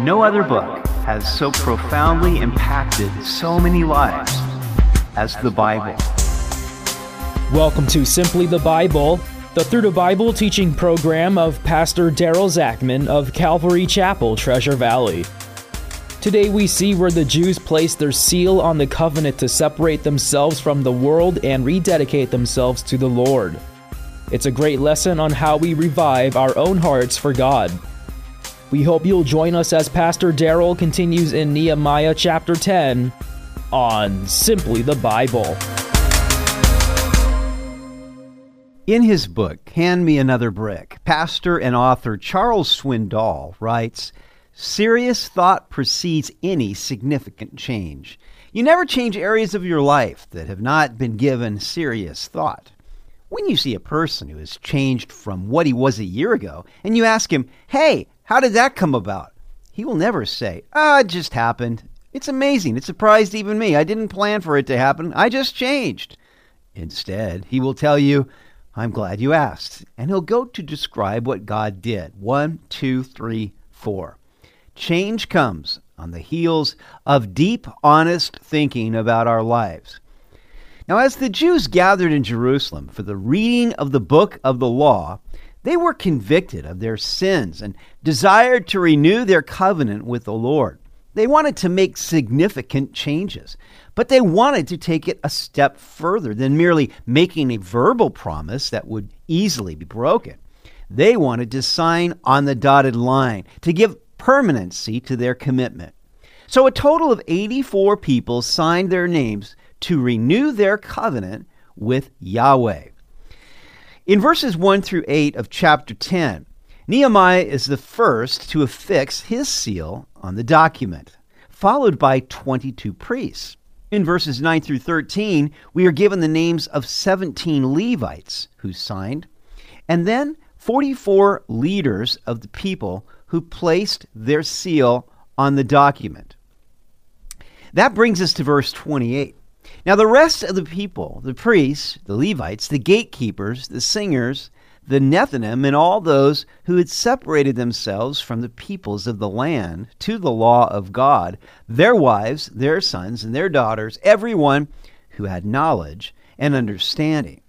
No other book has so profoundly impacted so many lives as the Bible. Welcome to Simply the Bible, the Through the Bible teaching program of Pastor Daryl Zachman of Calvary Chapel, Treasure Valley. Today we see where the Jews placed their seal on the covenant to separate themselves from the world and rededicate themselves to the Lord. It's a great lesson on how we revive our own hearts for God. We hope you'll join us as Pastor Daryl continues in Nehemiah chapter 10 on Simply the Bible. In his book, Hand Me Another Brick, pastor and author Charles Swindoll writes Serious thought precedes any significant change. You never change areas of your life that have not been given serious thought. When you see a person who has changed from what he was a year ago and you ask him, Hey, how did that come about? He will never say, Ah, it just happened. It's amazing. It surprised even me. I didn't plan for it to happen. I just changed. Instead, he will tell you, I'm glad you asked. And he'll go to describe what God did. One, two, three, four. Change comes on the heels of deep, honest thinking about our lives. Now, as the Jews gathered in Jerusalem for the reading of the book of the law, they were convicted of their sins and desired to renew their covenant with the Lord. They wanted to make significant changes, but they wanted to take it a step further than merely making a verbal promise that would easily be broken. They wanted to sign on the dotted line to give permanency to their commitment. So a total of 84 people signed their names to renew their covenant with Yahweh. In verses 1 through 8 of chapter 10, Nehemiah is the first to affix his seal on the document, followed by 22 priests. In verses 9 through 13, we are given the names of 17 Levites who signed, and then 44 leaders of the people who placed their seal on the document. That brings us to verse 28. Now, the rest of the people, the priests, the Levites, the gatekeepers, the singers, the Nethinim, and all those who had separated themselves from the peoples of the land to the law of God, their wives, their sons, and their daughters, everyone who had knowledge and understanding.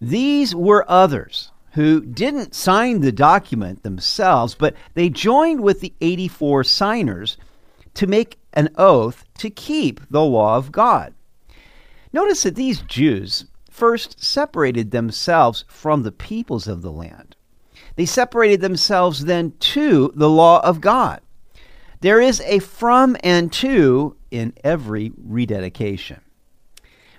These were others who didn't sign the document themselves, but they joined with the 84 signers to make an oath to keep the law of God. Notice that these Jews first separated themselves from the peoples of the land. They separated themselves then to the law of God. There is a from and to in every rededication.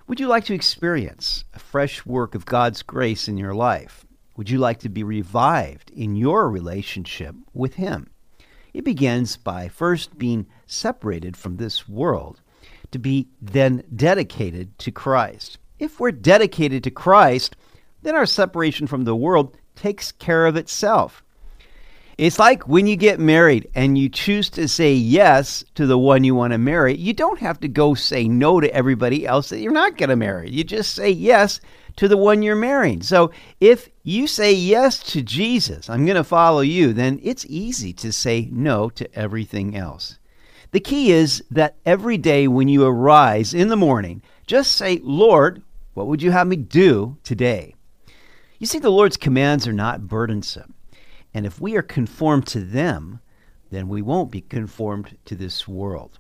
Would you like to experience a fresh work of God's grace in your life? Would you like to be revived in your relationship with Him? It begins by first being separated from this world to be then dedicated to Christ. If we're dedicated to Christ, then our separation from the world takes care of itself. It's like when you get married and you choose to say yes to the one you want to marry, you don't have to go say no to everybody else that you're not going to marry. You just say yes to the one you're marrying. So if you say yes to Jesus, I'm going to follow you, then it's easy to say no to everything else. The key is that every day when you arise in the morning, just say, Lord, what would you have me do today? You see, the Lord's commands are not burdensome. And if we are conformed to them, then we won't be conformed to this world.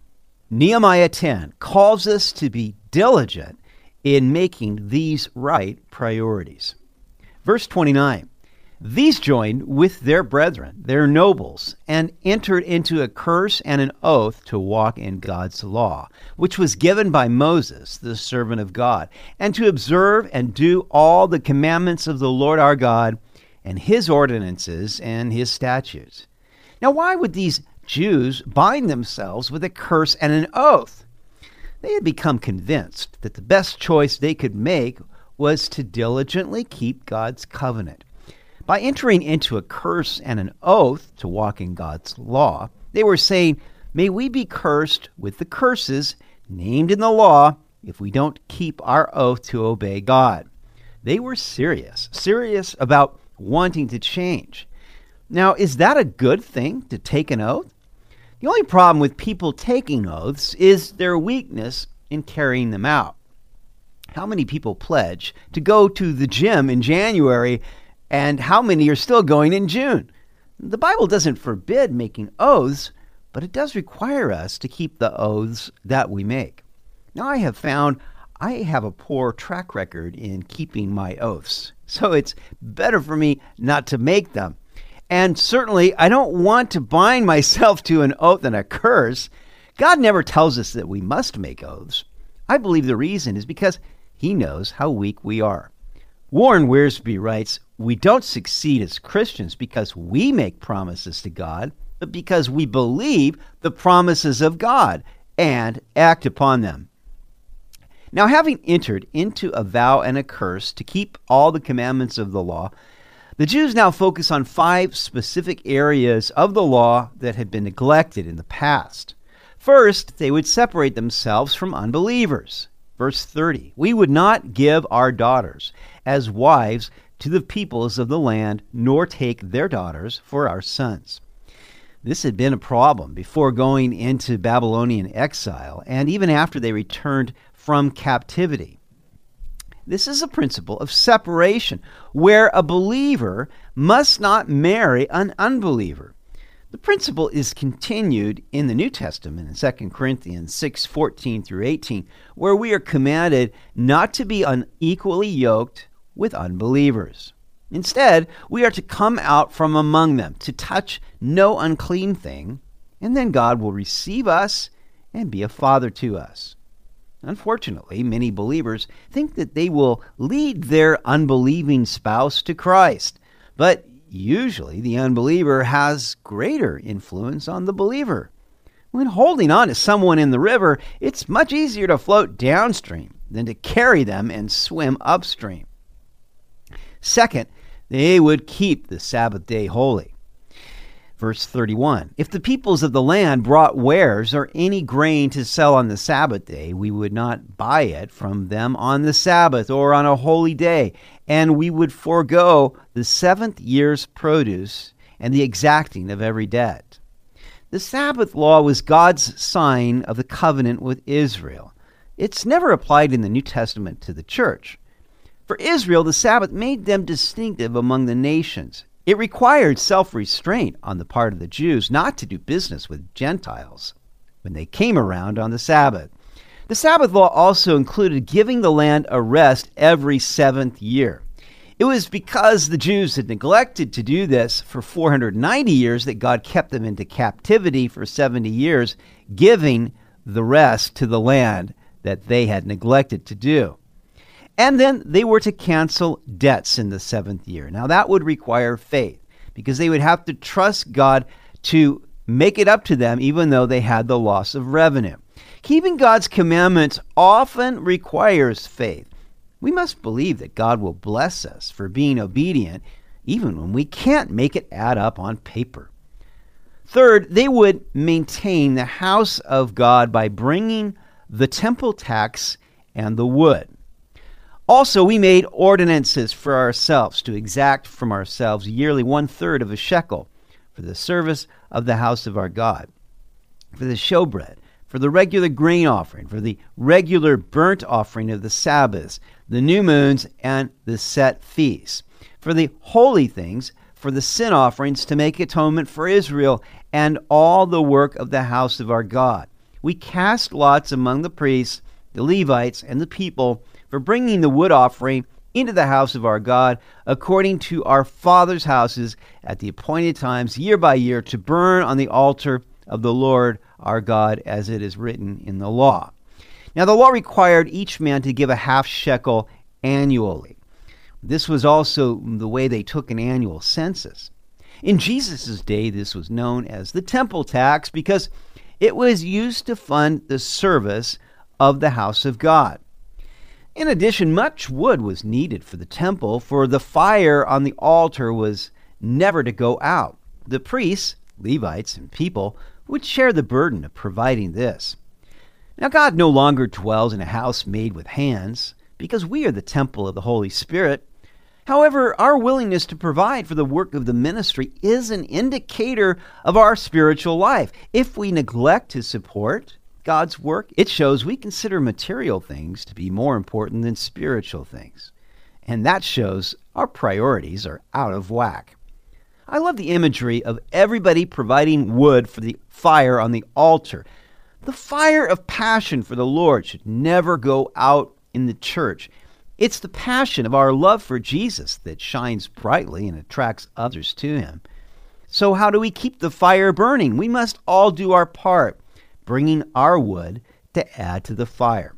Nehemiah 10 calls us to be diligent in making these right priorities. Verse 29 these joined with their brethren, their nobles, and entered into a curse and an oath to walk in God's law, which was given by Moses, the servant of God, and to observe and do all the commandments of the Lord our God, and his ordinances and his statutes. Now, why would these Jews bind themselves with a curse and an oath? They had become convinced that the best choice they could make was to diligently keep God's covenant. By entering into a curse and an oath to walk in God's law, they were saying, May we be cursed with the curses named in the law if we don't keep our oath to obey God. They were serious, serious about wanting to change. Now, is that a good thing to take an oath? The only problem with people taking oaths is their weakness in carrying them out. How many people pledge to go to the gym in January and how many are still going in June? The Bible doesn't forbid making oaths, but it does require us to keep the oaths that we make. Now, I have found I have a poor track record in keeping my oaths, so it's better for me not to make them. And certainly, I don't want to bind myself to an oath and a curse. God never tells us that we must make oaths. I believe the reason is because He knows how weak we are. Warren Wiersbe writes We don't succeed as Christians because we make promises to God, but because we believe the promises of God and act upon them. Now, having entered into a vow and a curse to keep all the commandments of the law, the Jews now focus on five specific areas of the law that had been neglected in the past. First, they would separate themselves from unbelievers. Verse 30 We would not give our daughters as wives to the peoples of the land, nor take their daughters for our sons. This had been a problem before going into Babylonian exile and even after they returned from captivity. This is a principle of separation where a believer must not marry an unbeliever. The principle is continued in the New Testament in 2 Corinthians 6:14 through 18, where we are commanded not to be unequally yoked with unbelievers. Instead, we are to come out from among them, to touch no unclean thing, and then God will receive us and be a father to us. Unfortunately, many believers think that they will lead their unbelieving spouse to Christ, but usually the unbeliever has greater influence on the believer. When holding on to someone in the river, it's much easier to float downstream than to carry them and swim upstream. Second, they would keep the Sabbath day holy. Verse 31 If the peoples of the land brought wares or any grain to sell on the Sabbath day, we would not buy it from them on the Sabbath or on a holy day, and we would forego the seventh year's produce and the exacting of every debt. The Sabbath law was God's sign of the covenant with Israel. It's never applied in the New Testament to the church. For Israel, the Sabbath made them distinctive among the nations. It required self restraint on the part of the Jews not to do business with Gentiles when they came around on the Sabbath. The Sabbath law also included giving the land a rest every seventh year. It was because the Jews had neglected to do this for 490 years that God kept them into captivity for 70 years, giving the rest to the land that they had neglected to do. And then they were to cancel debts in the seventh year. Now, that would require faith because they would have to trust God to make it up to them, even though they had the loss of revenue. Keeping God's commandments often requires faith. We must believe that God will bless us for being obedient, even when we can't make it add up on paper. Third, they would maintain the house of God by bringing the temple tax and the wood. Also, we made ordinances for ourselves to exact from ourselves yearly one third of a shekel for the service of the house of our God, for the showbread, for the regular grain offering, for the regular burnt offering of the Sabbaths, the new moons, and the set feasts, for the holy things, for the sin offerings to make atonement for Israel, and all the work of the house of our God. We cast lots among the priests, the Levites, and the people for bringing the wood offering into the house of our God, according to our fathers' houses, at the appointed times, year by year, to burn on the altar of the Lord our God, as it is written in the law. Now, the law required each man to give a half shekel annually. This was also the way they took an annual census. In Jesus' day, this was known as the temple tax because it was used to fund the service of the house of God. In addition, much wood was needed for the temple, for the fire on the altar was never to go out. The priests, Levites, and people would share the burden of providing this. Now, God no longer dwells in a house made with hands, because we are the temple of the Holy Spirit. However, our willingness to provide for the work of the ministry is an indicator of our spiritual life. If we neglect to support God's work, it shows we consider material things to be more important than spiritual things. And that shows our priorities are out of whack. I love the imagery of everybody providing wood for the fire on the altar. The fire of passion for the Lord should never go out in the church. It's the passion of our love for Jesus that shines brightly and attracts others to him. So, how do we keep the fire burning? We must all do our part, bringing our wood to add to the fire.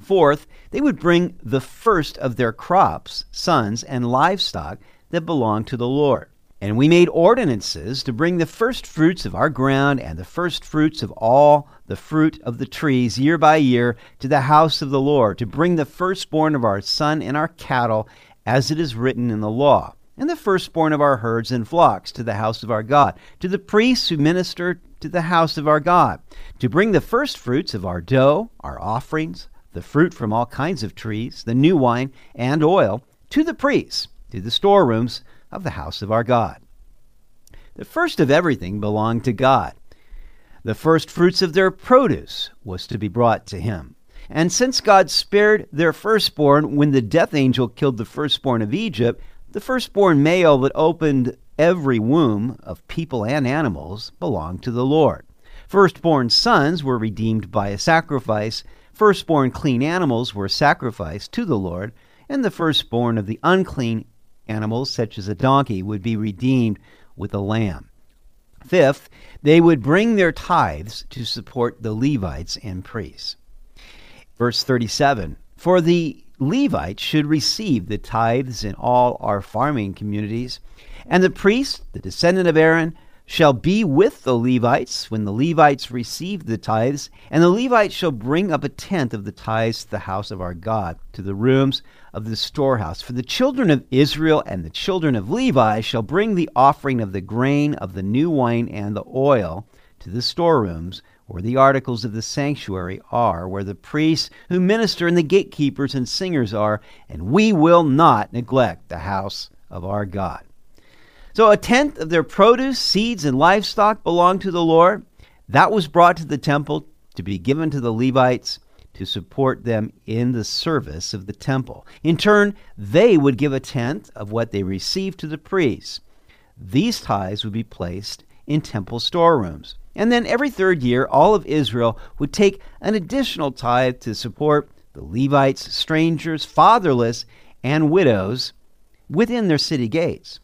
Fourth, they would bring the first of their crops, sons, and livestock that belonged to the Lord. And we made ordinances to bring the first fruits of our ground and the first fruits of all the fruit of the trees year by year to the house of the Lord, to bring the firstborn of our son and our cattle, as it is written in the law, and the firstborn of our herds and flocks to the house of our God, to the priests who minister to the house of our God, to bring the first fruits of our dough, our offerings, the fruit from all kinds of trees, the new wine and oil, to the priests, to the storerooms, of the house of our God. The first of everything belonged to God. The first fruits of their produce was to be brought to him. And since God spared their firstborn when the death angel killed the firstborn of Egypt, the firstborn male that opened every womb of people and animals belonged to the Lord. Firstborn sons were redeemed by a sacrifice. Firstborn clean animals were sacrificed to the Lord, and the firstborn of the unclean animals, such as a donkey, would be redeemed with a lamb. Fifth, they would bring their tithes to support the Levites and priests. Verse 37 For the Levites should receive the tithes in all our farming communities, and the priest, the descendant of Aaron, shall be with the Levites when the Levites receive the tithes, and the Levites shall bring up a tenth of the tithes to the house of our God, to the rooms of the storehouse. For the children of Israel and the children of Levi shall bring the offering of the grain of the new wine and the oil to the storerooms, where the articles of the sanctuary are, where the priests who minister and the gatekeepers and singers are, and we will not neglect the house of our God. So a tenth of their produce, seeds, and livestock belonged to the Lord. That was brought to the temple to be given to the Levites to support them in the service of the temple. In turn, they would give a tenth of what they received to the priests. These tithes would be placed in temple storerooms. And then every third year, all of Israel would take an additional tithe to support the Levites, strangers, fatherless, and widows within their city gates.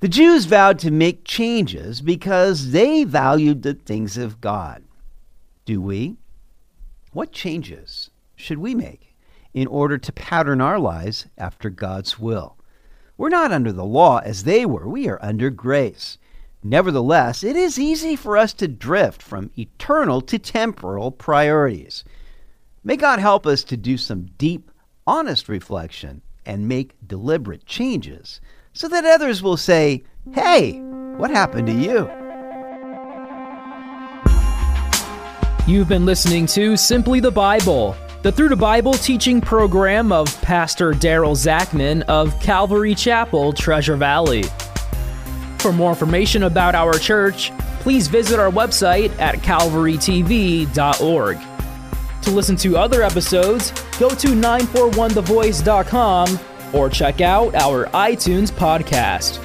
The Jews vowed to make changes because they valued the things of God. Do we? What changes should we make in order to pattern our lives after God's will? We're not under the law as they were, we are under grace. Nevertheless, it is easy for us to drift from eternal to temporal priorities. May God help us to do some deep, honest reflection and make deliberate changes so that others will say, Hey, what happened to you? You've been listening to Simply the Bible, the Through the Bible teaching program of Pastor Daryl Zachman of Calvary Chapel, Treasure Valley. For more information about our church, please visit our website at calvarytv.org. To listen to other episodes, go to 941thevoice.com or check out our iTunes podcast.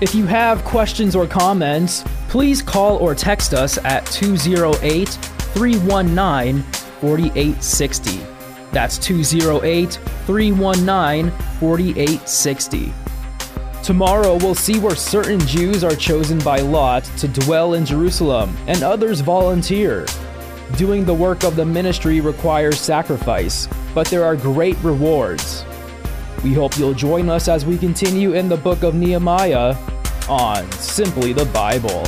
If you have questions or comments, please call or text us at 208 319 4860. That's 208 319 4860. Tomorrow we'll see where certain Jews are chosen by Lot to dwell in Jerusalem and others volunteer. Doing the work of the ministry requires sacrifice, but there are great rewards. We hope you'll join us as we continue in the book of Nehemiah on Simply the Bible.